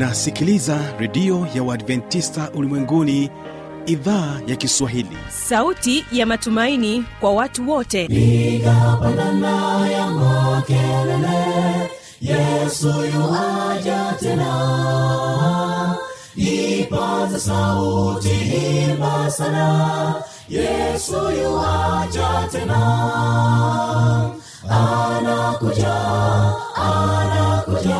unasikiliza redio ya uadventista ulimwenguni idhaa ya kiswahili. Sauti ya matumaini kwa watu wote. Igapandana ya makelele yesu yuaja tena. Ipaza sauti himba sana yesu yuaja tena. Anakuja anakuja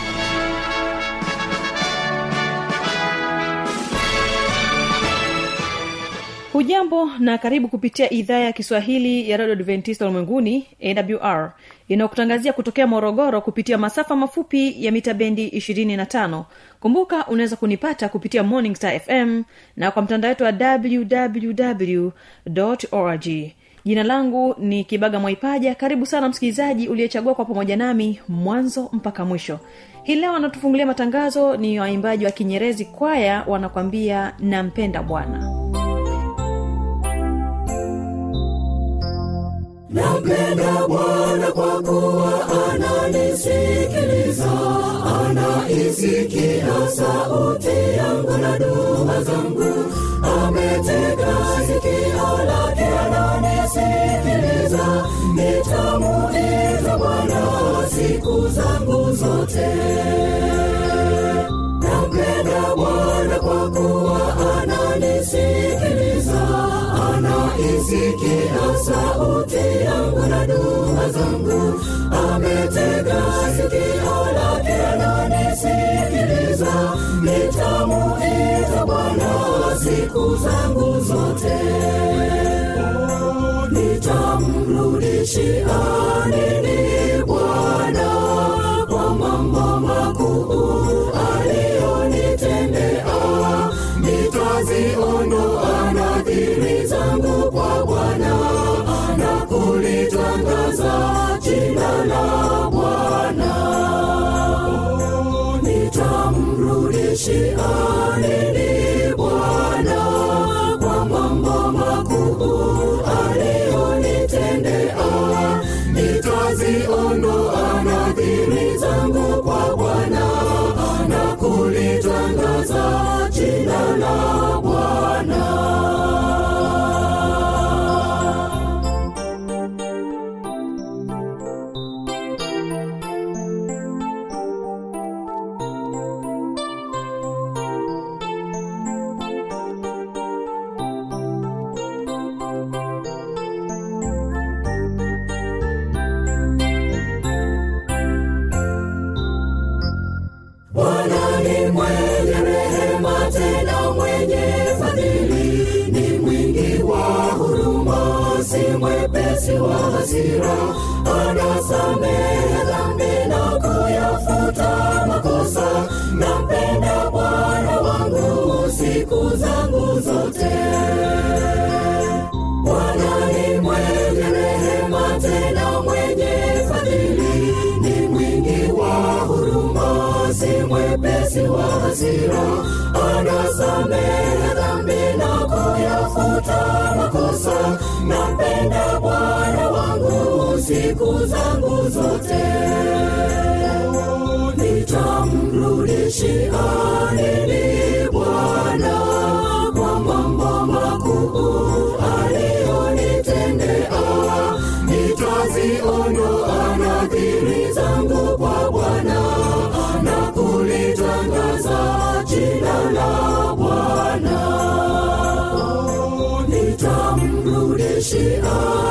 hujambo na karibu kupitia idhaa ya kiswahili ya radio adventista ulimwenguni awr inayokutangazia kutokea morogoro kupitia masafa mafupi ya mita bendi 25 kumbuka unaweza kunipata kupitia morning star fm na kwa mtandao wetu wa www org. Jina langu ni kibaga mwaipaja. Karibu sana msikilizaji uliyechagua kwa pamoja nami mwanzo mpaka mwisho. Hii leo anatufungulia matangazo ni waimbaji wa kinyerezi kwaya wanakwambia nampenda bwana nampenda bwana kwa kuwa ananisikiliza anaisikia sauti yangu na dua zangu. Ametega sikio lake ananisikiliza. Nitamuiza bwana siku zangu zote. Nampenda bwana kwa kuwa ananisikiliza anaisikia sauti yangu na dua zangu. Ametega sikio lake nanisikiliza nitamuita bwana siku zangu zote. Nitamrudishia nini nitamrudishia mwepesi wa hasira, anasamehe dhambi na kuyafuta makosa. Nampenda Bwana wangu siku zangu zote. Bwana ni mwenye rehema tena mwenye mwepesi wa hasira, anasamehe dhambi na kuyafuta makosa. Nampenda Bwana wangu siku zangu zote. Nitamrudishia nini Bwana Nitamrudishia nini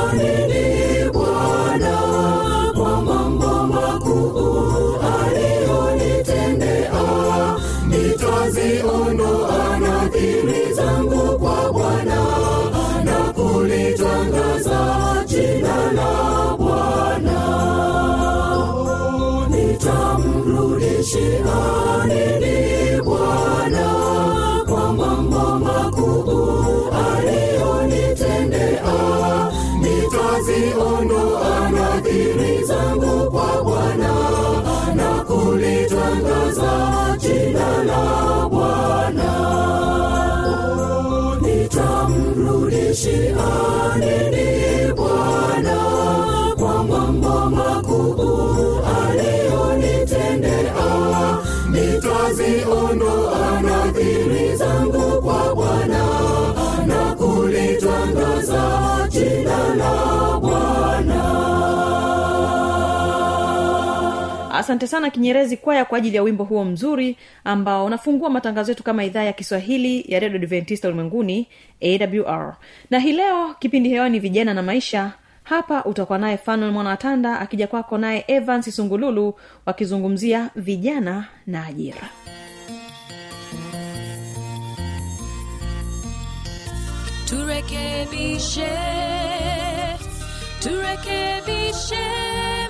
Nitamrudishia nini asante sana kinyerezi kwaya kwa ajili ya wimbo huo mzuri ambao unafungua matangazo yetu kama idhaa ya kiswahili ya redio adventista ulimwenguni awr na hii leo kipindi hewani vijana na maisha. Hapa utakuwa naye fanuel mwanatanda akija kwako naye evans sungululu wakizungumzia vijana na ajira. Turekebishe turekebishe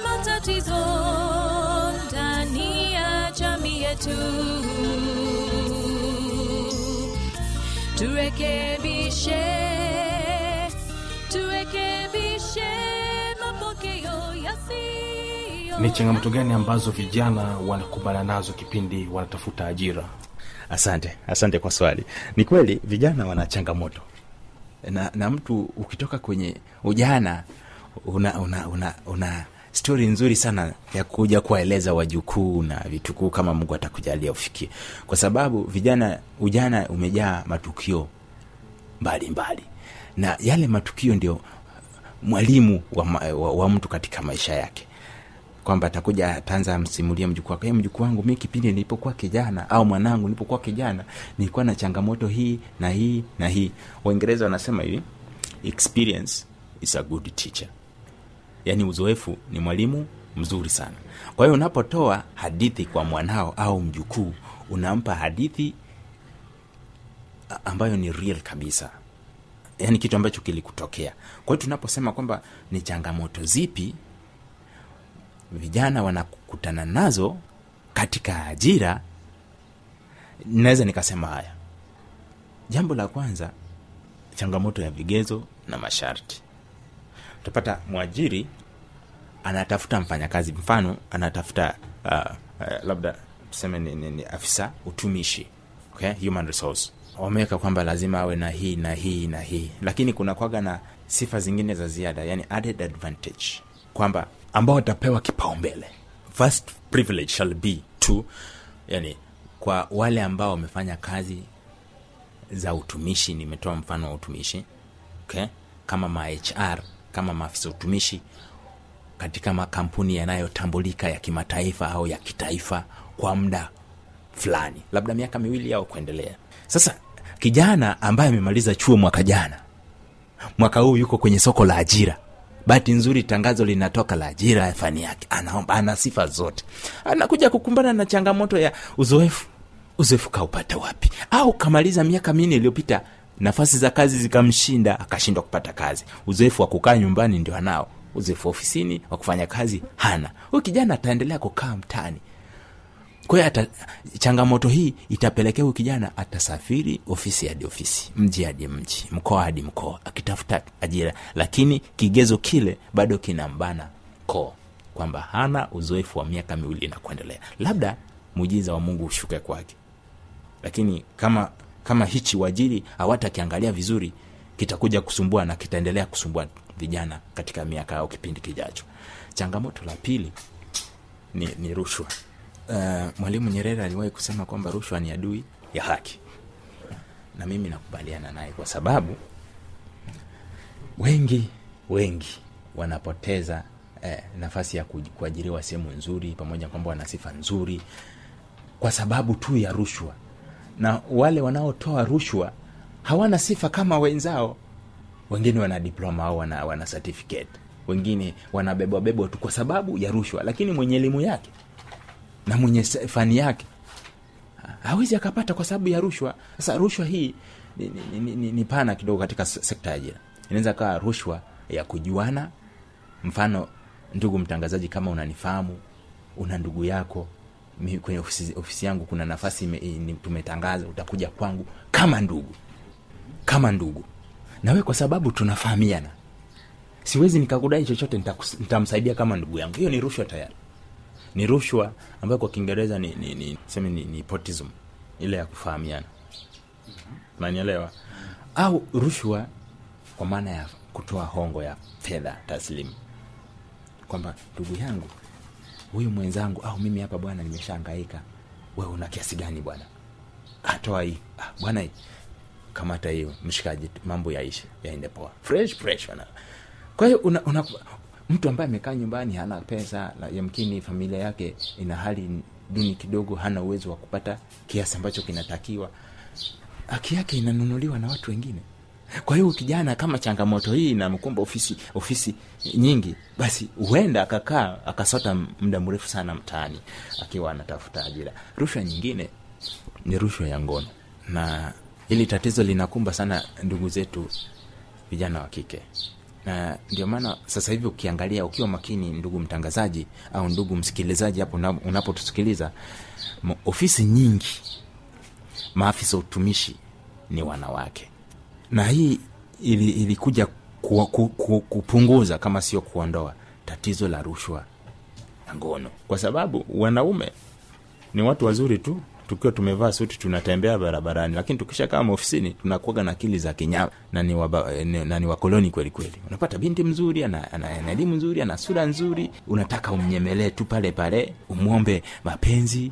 matatizo yetu turekebishe turekebishe mapokeo yasiyo ni changamoto gani ambazo vijana wanakumbana nazo kipindi wanatafuta ajira? Asante asante kwa swali. Ni kweli vijana wana changamoto. Na, na mtu ukitoka kwenye ujana una una una, una stori nzuri sana ya kuja kuwaeleza wajukuu na vitukuu kama mungu atakujalia ufikie. Kwa sababu vijana ujana umejaa matukio mbalimbali. Mbali. na yale matukio ndio mwalimu wa, wa, wa mtu katika maisha yake. Kwamba atakuja ataanza msimulia mjukuu wake "Eh, mjukuu wangu mi kipindi nilipokuwa kijana au mwanangu nilipokuwa kijana nilikuwa na changamoto hii na hii na hii. Waingereza wanasema hivi experience is a good teacher yaani uzoefu ni mwalimu mzuri sana. Kwa hiyo unapotoa hadithi kwa mwanao au mjukuu unampa hadithi ambayo ni real kabisa. Yaani kitu ambacho kilikutokea. Kwa hiyo tunaposema kwamba ni changamoto zipi vijana wanakutana nazo katika ajira naweza nikasema haya. Jambo la kwanza changamoto ya vigezo na masharti utapata mwajiri anatafuta mfanyakazi mfano anatafuta uh, uh, labda tuseme ni, ni, ni afisa utumishi okay? human resource wameweka kwamba lazima awe na hii na hii na hii lakini kuna kwaga na sifa zingine za ziada yani added advantage kwamba ambao watapewa kipaumbele first privilege shall be to yani kwa wale ambao wamefanya kazi za utumishi nimetoa mfano wa utumishi okay? kama ma hr kama maafisa utumishi katika makampuni yanayotambulika ya kimataifa au ya kitaifa kwa muda fulani labda miaka miwili au kuendelea. Sasa kijana ambaye amemaliza chuo mwaka jana mwaka huu yuko kwenye soko la ajira. Bahati nzuri tangazo linatoka la ajira fani yake anaomba ana sifa zote. Anakuja kukumbana na changamoto ya uzoefu. Uzoefu kaupata wapi? Au kamaliza miaka minne iliyopita nafasi za kazi zikamshinda akashindwa kupata kazi. Uzoefu wa kukaa nyumbani ndio anao. Uzoefu wa ofisini wa kufanya kazi hana. Huyu kijana ataendelea kukaa mtaani. Kwa hiyo changamoto hii itapelekea huyu kijana atasafiri ofisi hadi ofisi mji hadi mji mkoa hadi mkoa akitafuta ajira. Lakini kigezo kile bado kinambana koo kwamba hana uzoefu wa miaka miwili na kuendelea. Labda mujiza wa mungu ushuke kwake. Lakini kama kama hichi uajiri hawatakiangalia vizuri kitakuja kusumbua na kitaendelea kusumbua vijana katika miaka au kipindi kijacho. Changamoto la pili ni, ni rushwa. Uh, mwalimu nyerere aliwahi kusema kwamba rushwa ni adui ya haki. Na mimi nakubaliana naye kwa sababu wengi wengi wanapoteza eh, nafasi ya kuajiriwa sehemu nzuri pamoja kwamba wana sifa nzuri kwa sababu tu ya rushwa na wale wanaotoa rushwa hawana sifa kama wenzao. Wengine wana diploma au wana, wana certificate. Wengine wanabebwabebwa tu kwa sababu ya rushwa lakini mwenye elimu yake na mwenye fani yake hawezi akapata kwa sababu ya rushwa. Sasa rushwa hii ni, ni, ni, ni, ni pana kidogo katika sekta ya ajira. Inaweza kawa rushwa ya kujuana. Mfano ndugu mtangazaji kama unanifahamu una ndugu yako kwenye ofisi, ofisi yangu kuna nafasi ime- ni- tumetangaza utakuja kwangu kama ndugu. Kama ndugu. Nawe kwa sababu tunafahamiana siwezi nikakudai chochote nitamsaidia kama ndugu yangu. Hiyo ni rushwa tayari. Ni rushwa ambayo kwa kiingereza ni, ni, ni, seme ni, ni potism ile ya kufahamiana. Nanielewa au rushwa kwa maana ya kutoa hongo ya fedha taslimu. Kwamba ndugu yangu huyu mwenzangu au mimi hapa bwana nimeshaangaika wewe una kiasi gani bwana? Atoa hii. Ah, bwana kamata hiyo mshikaji mambo yaishe yaende poa. Fresh fresh bwana. Kwa hiyo una, una, mtu ambaye amekaa nyumbani hana pesa yamkini familia yake ina hali duni kidogo hana uwezo wa kupata kiasi ambacho kinatakiwa. Haki yake inanunuliwa na watu wengine kwa hiyo kijana kama changamoto hii inamkumba ofisi ofisi nyingi basi huenda akakaa akasota muda mrefu sana mtaani akiwa anatafuta ajira. Rushwa nyingine ni rushwa ya ngono. Na hili tatizo linakumba sana ndugu zetu vijana wa kike. Na ndio maana sasa hivi ukiangalia ukiwa makini ndugu mtangazaji au ndugu msikilizaji hapo unapotusikiliza ofisi nyingi maafisa utumishi ni wanawake na hii ili, ilikuja ku, ku, ku, kupunguza kama sio kuondoa tatizo la rushwa na ngono. Kwa sababu wanaume ni watu wazuri tu tukiwa tumevaa suti tunatembea barabarani lakini tukisha kaa maofisini tunakuaga na akili za kinyama na ni, waba, ni- na ni wakoloni kweli unapata binti mzuri ana, ana, elimu nzuri ana sura nzuri unataka umnyemelee tu pale pale umwombe mapenzi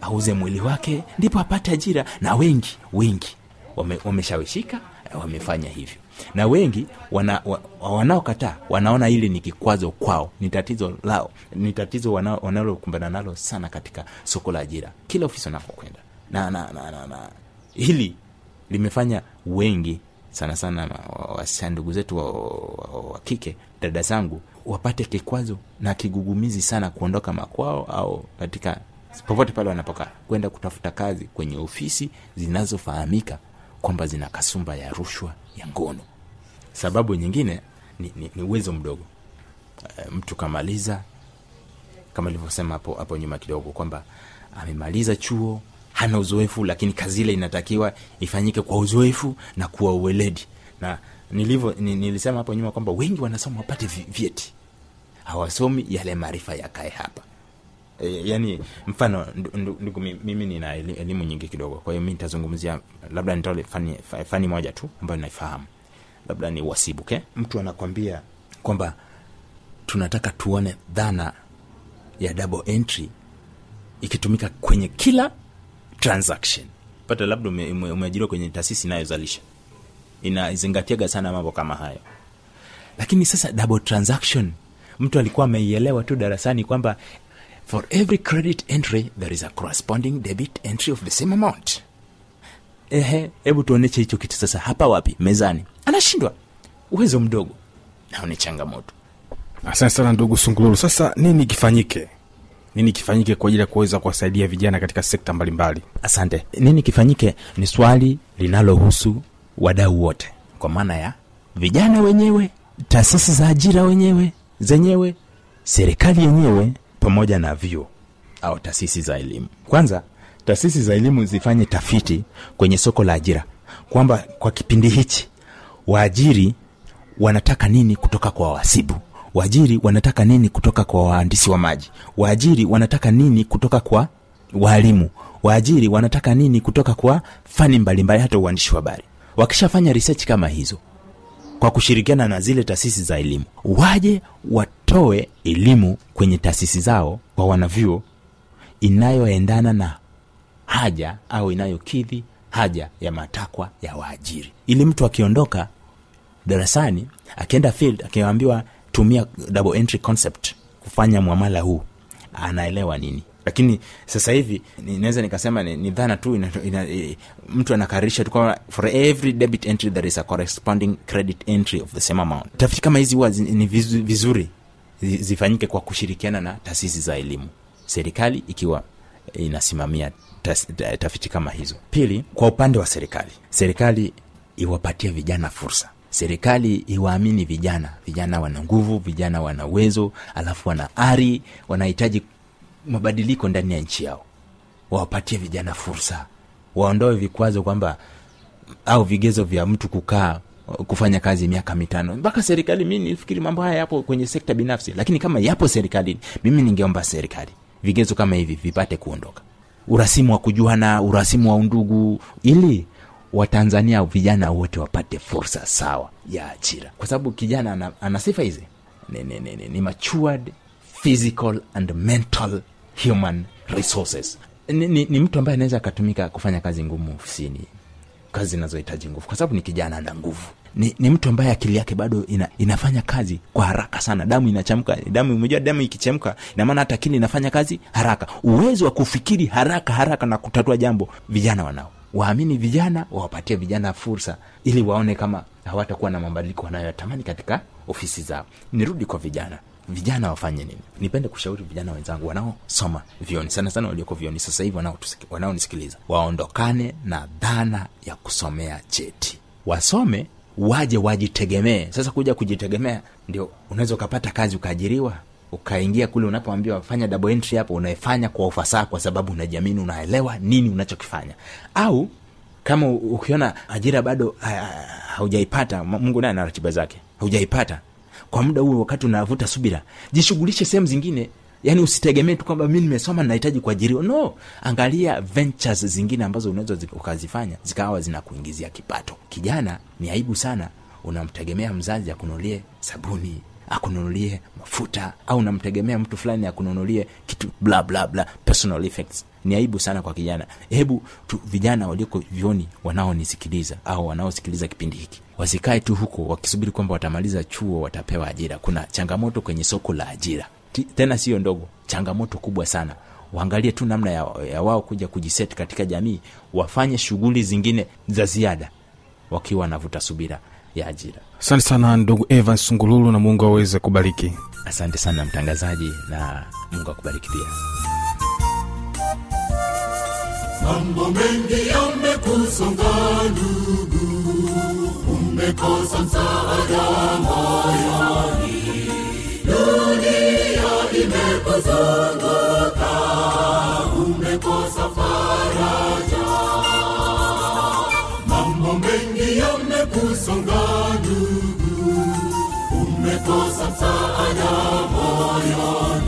auze mwili wake ndipo apate ajira. Na wengi wengi wame- wameshawishika wamefanya hivyo. Na wengi wana, wa, wanaokataa wanaona hili ni kikwazo kwao ni tatizo lao ni tatizo wana- wanalokumbana nalo sana katika soko la ajira kila ofisi wanapokwenda na, na, na, na, na hili limefanya wengi sana sana wasichana ndugu zetu wa, wa, wa kike dada zangu wapate kikwazo na kigugumizi sana kuondoka makwao au katika popote pale wanapokaa kwenda kutafuta kazi kwenye ofisi zinazofahamika kwamba zina kasumba ya rushwa ya ngono. Sababu nyingine ni, ni, ni uwezo mdogo. E, mtu kamaliza kama ilivyosema hapo hapo nyuma kidogo kwamba amemaliza chuo hana uzoefu lakini kazi ile inatakiwa ifanyike kwa uzoefu na kuwa uweledi. Na nilivyo ni, nilisema hapo nyuma kwamba wengi wanasoma wapate vyeti hawasomi yale maarifa yakae hapa e, yani mfano ndu- ndu- ndugu mimi nina elimu nyingi kidogo. Kwa hiyo mi nitazungumzia labda nitole fani, fani moja tu ambayo naifahamu. Labda ni uhasibu okay? mtu anakwambia kwamba tunataka tuone dhana ya double entry ikitumika kwenye kila transaction. Pata labda ume- ume- kwenye taasisi inayozalisha. Inazingatiaga sana mambo kama hayo. Lakini sasa double transaction mtu alikuwa ameielewa tu darasani kwamba for every credit entry there is a corresponding debit entry of the same amount. Ehe hebu tuoneche hicho kitu sasa. Hapa wapi? Mezani. Anashindwa. Uwezo mdogo. Nao ni changamoto. Asante sana ndugu sungululu. Sasa nini kifanyike? Nini kifanyike kwa ajili ya kuweza kuwasaidia vijana katika sekta mbalimbali? Asante. Nini kifanyike? Ni swali linalohusu wadau wote. Kwa maana ya vijana wenyewe taasisi za ajira wenyewe zenyewe serikali yenyewe pamoja na vyuo au taasisi za elimu. Kwanza taasisi za elimu zifanye tafiti kwenye soko la ajira kwamba kwa kipindi hichi waajiri wanataka nini kutoka kwa wahasibu waajiri wanataka nini kutoka kwa wahandisi wa maji? Waajiri wanataka nini kutoka kwa waalimu waajiri wanataka nini kutoka kwa fani mbalimbali hata uandishi wa habari? Wakishafanya research kama hizo kwa kushirikiana na zile taasisi za elimu. Waje watoe elimu kwenye taasisi zao kwa wanavyuo inayoendana na haja au inayokidhi haja ya matakwa ya waajiri. Ili mtu akiondoka darasani akienda field akiambiwa tumia double entry concept kufanya mwamala huu. Anaelewa nini lakini sasa hivi naweza nikasema ni, ni dhana tu ina, ina, e, mtu anakarisha tu kwamba for every debit entry there is a corresponding credit entry of the same amount. Tafiti kama hizi huwa ni vizuri zifanyike kwa kushirikiana na taasisi za elimu serikali ikiwa inasimamia tafiti kama hizo. Pili kwa upande wa serikali serikali iwapatie vijana fursa. Serikali iwaamini vijana. Vijana wana nguvu vijana wana uwezo alafu wana ari wanahitaji mabadiliko ndani ya nchi yao. Wawapatie vijana fursa. Waondoe vikwazo kwamba au vigezo vya mtu kukaa kufanya kazi miaka mitano. Mpaka serikali mi nifikiri mambo haya yapo kwenye sekta binafsi. Lakini kama yapo serikalini mimi ningeomba serikali vigezo kama hivi vipate kuondoka. Urasimu wa kujuana urasimu wa undugu ili watanzania vijana wote wapate fursa sawa ya ajira. Kwa sababu kijana ana, ana sifa hizi. Ni, ni, ni, ni, matured physical and mental human resources. Ni, ni, ni mtu ambaye anaweza akatumika kufanya kazi ngumu ofisini kazi zinazohitaji nguvu kwa sababu ni kijana ana nguvu. Ni, ni mtu ambaye akili yake bado ina, inafanya kazi kwa haraka sana. Damu inachemka damu umejua damu ikichemka inamaana hata akili inafanya kazi haraka. Uwezo wa kufikiri haraka haraka na kutatua jambo vijana wanao. Waamini vijana wawapatie vijana fursa ili waone kama hawatakuwa na mabadiliko wanayoyatamani katika ofisi zao. Nirudi kwa vijana vijana wafanye nini? Nipende kushauri vijana wenzangu wanaosoma vioni sana sana walioko vioni sasa hivi wanaonisikiliza waondokane na dhana ya kusomea cheti. Wasome waje wajitegemee. Sasa kuja kujitegemea ndio unaweza ukapata kazi ukaajiriwa ukaingia kule unapoambiwa fanya entry hapo unaefanya kwa ufasaha kwa sababu unajiamini unaelewa nini unachokifanya. Au kama ukiona ajira bado haujaipata mungu naye ana ratiba zake haujaipata kwa muda huo wakati unavuta subira. Jishughulishe sehemu zingine. Yaani usitegemee tu kwamba mi nimesoma nahitaji kuajiriwa. No angalia ventures zingine ambazo unaweza ukazifanya zikawa zinakuingizia kipato. Kijana ni aibu sana. Unamtegemea mzazi akununulie sabuni akununulie mafuta au unamtegemea mtu fulani akununulie kitu bla bla bla personal effects. Ni aibu sana kwa kijana. Hebu tu vijana walioko vyoni wanaonisikiliza au wanaosikiliza kipindi hiki wasikae tu huko wakisubiri kwamba watamaliza chuo watapewa ajira. Kuna changamoto kwenye soko la ajira. Tena siyo ndogo changamoto kubwa sana. Waangalie tu namna ya, ya wao kuja kujiseti katika jamii wafanye shughuli zingine za ziada wakiwa wanavuta subira ya ajira. Asante sana ndugu evans sungululu na mungu aweze kubariki. Asante sana mtangazaji na mungu akubariki pia mambo mengi yamekusonga ndugu. Umekosa msaada moyoni. Dunia imekuzunguka. Umekosa faraja. Mambo mengi yamekusonga ndugu. Umekosa msaada moyoni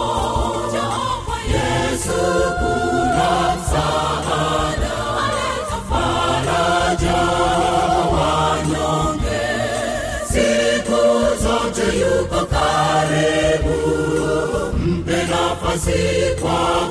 kwako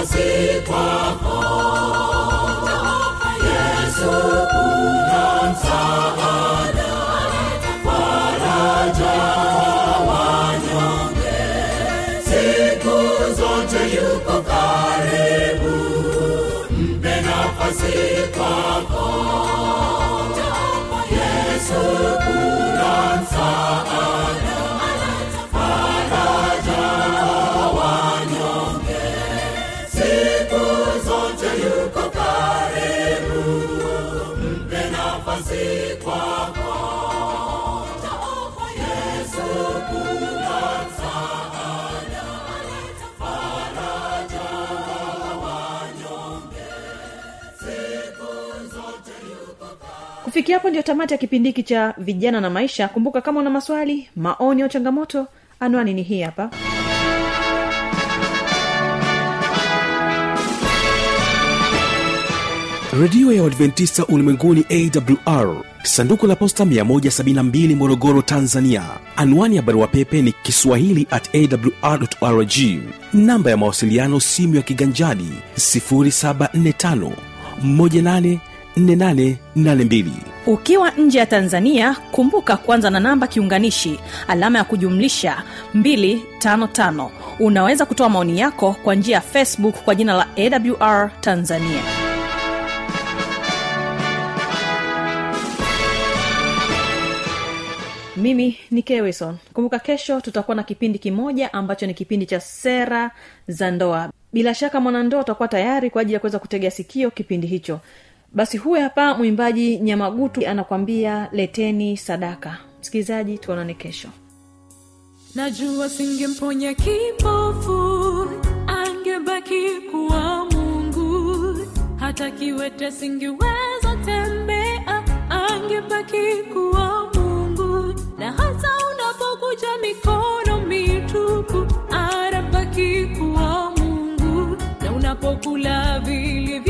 nafasi kwako yesu kuna msaada faraja wanyonge. Siku zote yuko karibu mpe nafasi kwako kufikia hapo ndio tamati ya kipindi hiki cha vijana na maisha. Kumbuka kama una maswali maoni au changamoto anwani ni hii hapa. Redio ya uadventista ulimwenguni awr sanduku la posta 172 morogoro tanzania. Anwani ya barua pepe ni kiswahili at awrrg namba ya mawasiliano simu ya kiganjadi 745 184882 ukiwa nje ya tanzania kumbuka kwanza na namba kiunganishi alama ya kujumlisha 255 unaweza kutoa maoni yako kwa njia ya facebook kwa jina la awr tanzania. Mimi ni kewison. Kumbuka kesho tutakuwa na kipindi kimoja ambacho ni kipindi cha sera za ndoa. Bila shaka mwanandoa utakuwa tayari kwa ajili ya kuweza kutegea sikio kipindi hicho basi huyu hapa mwimbaji nyamagutu anakwambia leteni sadaka. Msikilizaji tuonane kesho. Najua singemponya kipofu angebaki kuwa mungu. Hata kiwete singeweza tembea angebaki kuwa mungu. Na hata unapokuja mikono mitupu arabaki kuwa mungu. Na unapokula vilivyo